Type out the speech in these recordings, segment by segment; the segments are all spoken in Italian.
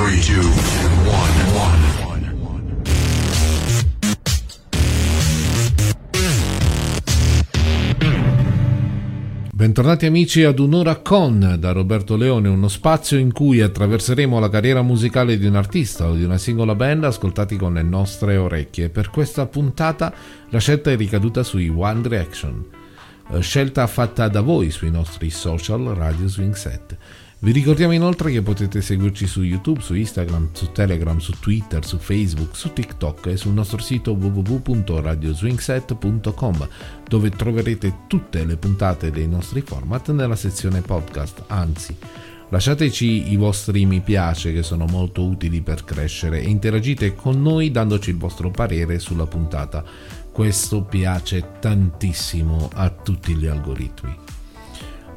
3, 2, 1, 1. Bentornati amici ad Un'ora con da Roberto Leone, uno spazio in cui attraverseremo la carriera musicale di un artista o di una singola band ascoltati con le nostre orecchie. Per questa puntata la scelta è ricaduta sui One Direction, eh, scelta fatta da voi sui nostri social Radio Swing Set. Vi ricordiamo inoltre che potete seguirci su YouTube, su Instagram, su Telegram, su Twitter, su Facebook, su TikTok e sul nostro sito www.radioswingset.com dove troverete tutte le puntate dei nostri format nella sezione podcast. Anzi, lasciateci i vostri mi piace che sono molto utili per crescere e interagite con noi dandoci il vostro parere sulla puntata. Questo piace tantissimo a tutti gli algoritmi.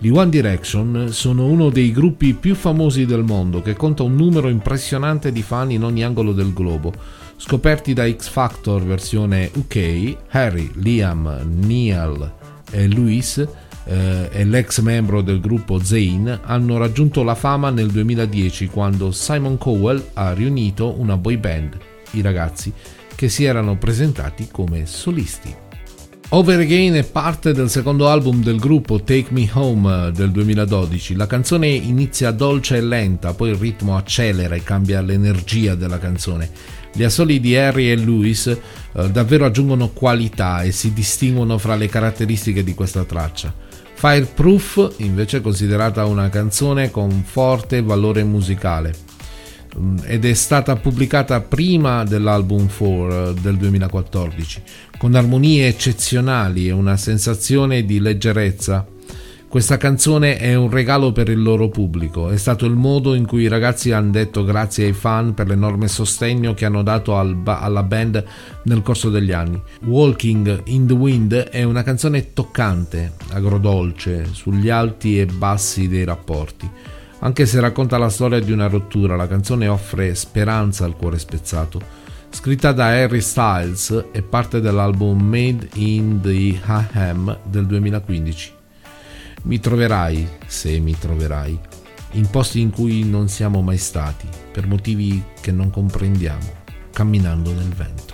Gli One Direction sono uno dei gruppi più famosi del mondo che conta un numero impressionante di fan in ogni angolo del globo. Scoperti da X Factor versione UK, Harry, Liam, Neil e Louis eh, e l'ex membro del gruppo Zayn hanno raggiunto la fama nel 2010 quando Simon Cowell ha riunito una boy band, i ragazzi, che si erano presentati come solisti. Over Again è parte del secondo album del gruppo Take Me Home del 2012. La canzone inizia dolce e lenta, poi il ritmo accelera e cambia l'energia della canzone. Gli assoli di Harry e Lewis eh, davvero aggiungono qualità e si distinguono fra le caratteristiche di questa traccia. Fireproof invece è considerata una canzone con forte valore musicale ed è stata pubblicata prima dell'album 4 eh, del 2014 con armonie eccezionali e una sensazione di leggerezza. Questa canzone è un regalo per il loro pubblico, è stato il modo in cui i ragazzi hanno detto grazie ai fan per l'enorme sostegno che hanno dato al ba- alla band nel corso degli anni. Walking in the Wind è una canzone toccante, agrodolce, sugli alti e bassi dei rapporti. Anche se racconta la storia di una rottura, la canzone offre speranza al cuore spezzato scritta da Harry Styles e parte dell'album Made in the Ham del 2015. Mi troverai, se mi troverai, in posti in cui non siamo mai stati, per motivi che non comprendiamo, camminando nel vento.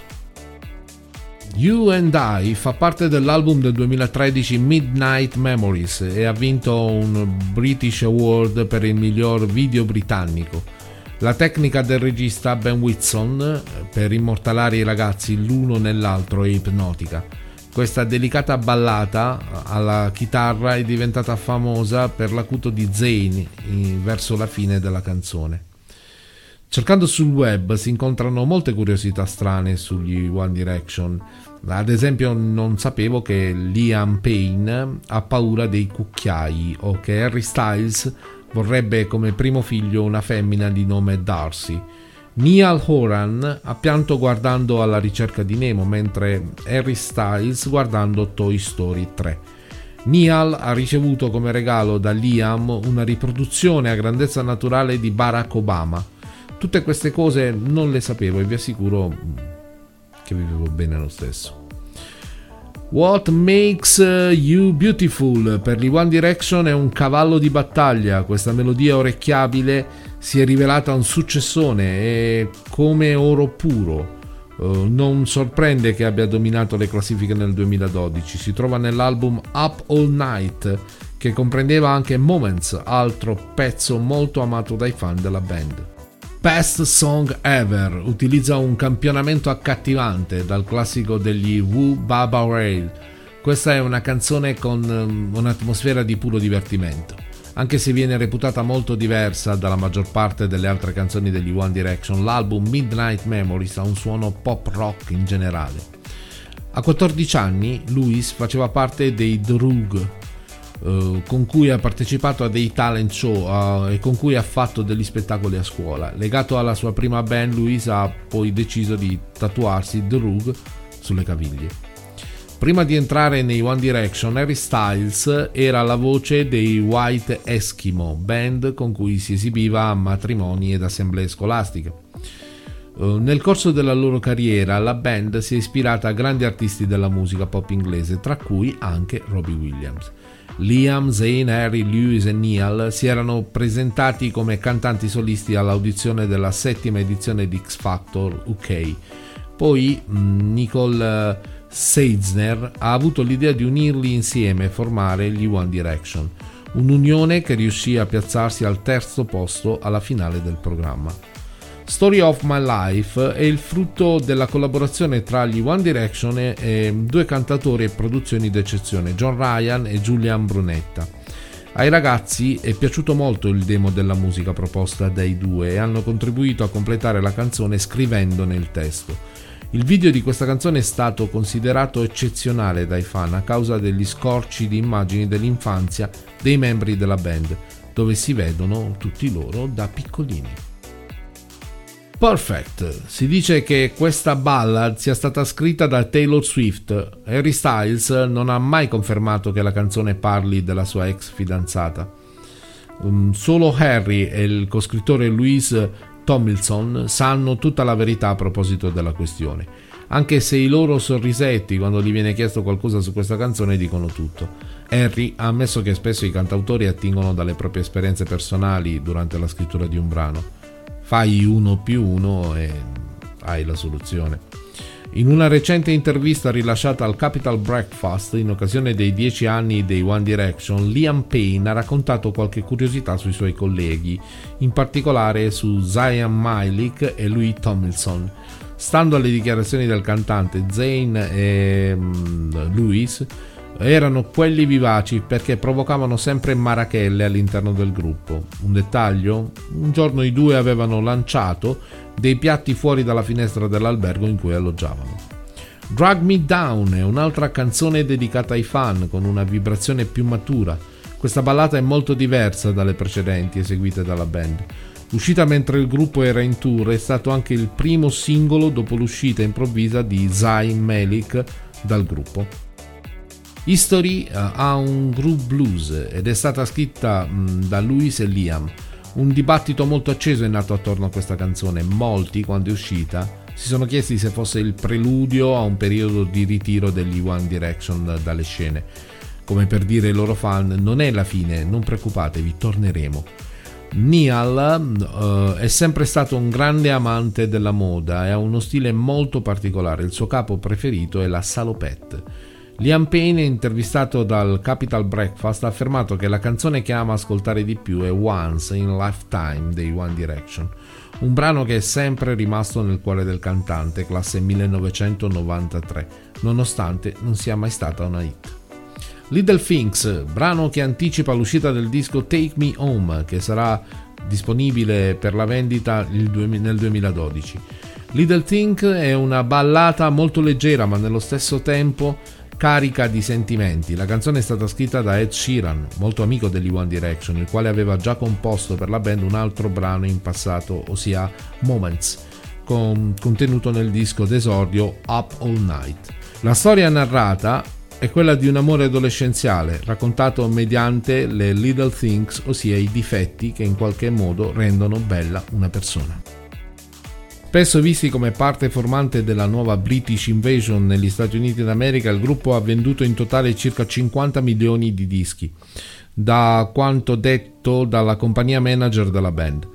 You and I fa parte dell'album del 2013 Midnight Memories e ha vinto un British Award per il miglior video britannico la tecnica del regista Ben Whitson per immortalare i ragazzi l'uno nell'altro è ipnotica. Questa delicata ballata alla chitarra è diventata famosa per l'acuto di Zayn verso la fine della canzone. Cercando sul web si incontrano molte curiosità strane sugli One Direction. Ad esempio non sapevo che Liam Payne ha paura dei cucchiai o che Harry Styles Vorrebbe come primo figlio una femmina di nome Darcy. Niall Horan ha pianto guardando alla ricerca di Nemo, mentre Harry Styles guardando Toy Story 3. Niall ha ricevuto come regalo da Liam una riproduzione a grandezza naturale di Barack Obama. Tutte queste cose non le sapevo e vi assicuro che vivevo bene lo stesso. What Makes You Beautiful per gli One Direction è un cavallo di battaglia, questa melodia orecchiabile si è rivelata un successone e come oro puro. Uh, non sorprende che abbia dominato le classifiche nel 2012, si trova nell'album Up All Night che comprendeva anche Moments, altro pezzo molto amato dai fan della band. Best Song Ever utilizza un campionamento accattivante dal classico degli Woo Baba Rail. Questa è una canzone con um, un'atmosfera di puro divertimento, anche se viene reputata molto diversa dalla maggior parte delle altre canzoni degli One Direction. L'album Midnight Memories ha un suono pop rock in generale. A 14 anni, Louis faceva parte dei Drug, Uh, con cui ha partecipato a dei talent show uh, e con cui ha fatto degli spettacoli a scuola. Legato alla sua prima band, Luisa ha poi deciso di tatuarsi The Rug sulle caviglie. Prima di entrare nei One Direction, Harry Styles era la voce dei White Eskimo, band con cui si esibiva a matrimoni ed assemblee scolastiche. Uh, nel corso della loro carriera la band si è ispirata a grandi artisti della musica pop inglese, tra cui anche Robbie Williams. Liam, Zane, Harry, Lewis e Neal si erano presentati come cantanti solisti all'audizione della settima edizione di X Factor UK. Poi mm, Nicole eh, Seizner ha avuto l'idea di unirli insieme e formare gli One Direction, un'unione che riuscì a piazzarsi al terzo posto alla finale del programma. Story of My Life è il frutto della collaborazione tra gli One Direction e due cantatori e produzioni d'eccezione, John Ryan e Julian Brunetta. Ai ragazzi è piaciuto molto il demo della musica proposta dai due e hanno contribuito a completare la canzone scrivendone il testo. Il video di questa canzone è stato considerato eccezionale dai fan a causa degli scorci di immagini dell'infanzia dei membri della band, dove si vedono tutti loro da piccolini. Perfect. Si dice che questa ballad sia stata scritta da Taylor Swift. Harry Styles non ha mai confermato che la canzone parli della sua ex fidanzata. Solo Harry e il coscrittore Louise Tomlinson sanno tutta la verità a proposito della questione, anche se i loro sorrisetti quando gli viene chiesto qualcosa su questa canzone dicono tutto. Harry ha ammesso che spesso i cantautori attingono dalle proprie esperienze personali durante la scrittura di un brano fai uno più uno e hai la soluzione. In una recente intervista rilasciata al Capital Breakfast in occasione dei dieci anni dei One Direction, Liam Payne ha raccontato qualche curiosità sui suoi colleghi, in particolare su Zion Malik e Louis Tomlinson. Stando alle dichiarazioni del cantante, Zane e um, Louis erano quelli vivaci perché provocavano sempre marachelle all'interno del gruppo. Un dettaglio? Un giorno i due avevano lanciato dei piatti fuori dalla finestra dell'albergo in cui alloggiavano. Drag Me Down è un'altra canzone dedicata ai fan con una vibrazione più matura. Questa ballata è molto diversa dalle precedenti eseguite dalla band. Uscita mentre il gruppo era in tour, è stato anche il primo singolo dopo l'uscita improvvisa di Zayn Malik dal gruppo. History uh, ha un groove blues ed è stata scritta mh, da Louis e Liam. Un dibattito molto acceso è nato attorno a questa canzone. Molti, quando è uscita, si sono chiesti se fosse il preludio a un periodo di ritiro degli One Direction dalle scene. Come per dire ai loro fan, non è la fine, non preoccupatevi, torneremo. Neal uh, è sempre stato un grande amante della moda e ha uno stile molto particolare. Il suo capo preferito è la salopette. Liam Payne, intervistato dal Capital Breakfast, ha affermato che la canzone che ama ascoltare di più è Once in Lifetime dei One Direction, un brano che è sempre rimasto nel cuore del cantante, classe 1993, nonostante non sia mai stata una hit. Little Things, brano che anticipa l'uscita del disco Take Me Home, che sarà disponibile per la vendita nel 2012. Little Things è una ballata molto leggera, ma nello stesso tempo carica di sentimenti. La canzone è stata scritta da Ed Sheeran, molto amico degli One Direction, il quale aveva già composto per la band un altro brano in passato, ossia Moments, con, contenuto nel disco d'esordio Up All Night. La storia narrata è quella di un amore adolescenziale, raccontato mediante le little things, ossia i difetti che in qualche modo rendono bella una persona. Spesso visti come parte formante della nuova British Invasion negli Stati Uniti d'America, il gruppo ha venduto in totale circa 50 milioni di dischi, da quanto detto dalla compagnia manager della band,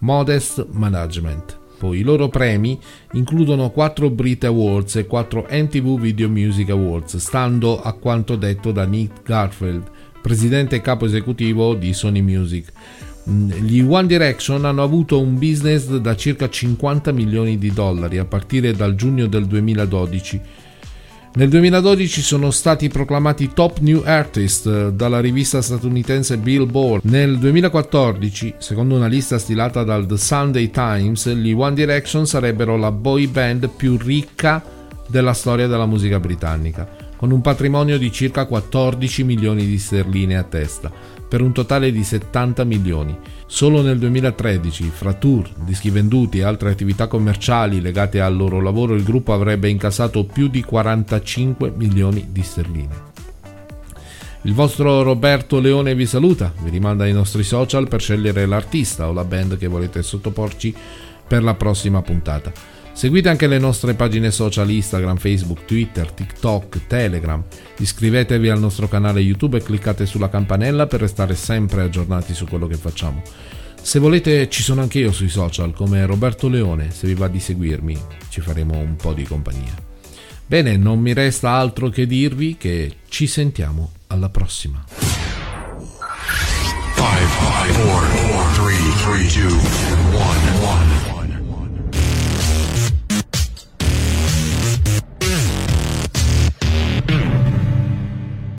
Modest Management. Poi i loro premi includono 4 Brit Awards e 4 NTV Video Music Awards, stando a quanto detto da Nick Garfield, presidente e capo esecutivo di Sony Music. Gli One Direction hanno avuto un business da circa 50 milioni di dollari a partire dal giugno del 2012. Nel 2012 sono stati proclamati Top New Artist dalla rivista statunitense Billboard. Nel 2014, secondo una lista stilata dal The Sunday Times, gli One Direction sarebbero la boy band più ricca della storia della musica britannica, con un patrimonio di circa 14 milioni di sterline a testa per un totale di 70 milioni. Solo nel 2013, fra tour, dischi venduti e altre attività commerciali legate al loro lavoro, il gruppo avrebbe incassato più di 45 milioni di sterline. Il vostro Roberto Leone vi saluta, vi rimanda ai nostri social per scegliere l'artista o la band che volete sottoporci per la prossima puntata. Seguite anche le nostre pagine social Instagram, Facebook, Twitter, TikTok, Telegram. Iscrivetevi al nostro canale YouTube e cliccate sulla campanella per restare sempre aggiornati su quello che facciamo. Se volete ci sono anche io sui social come Roberto Leone, se vi va di seguirmi ci faremo un po' di compagnia. Bene, non mi resta altro che dirvi che ci sentiamo alla prossima. 5, 4, 4, 3, 3, 2, 1, 1.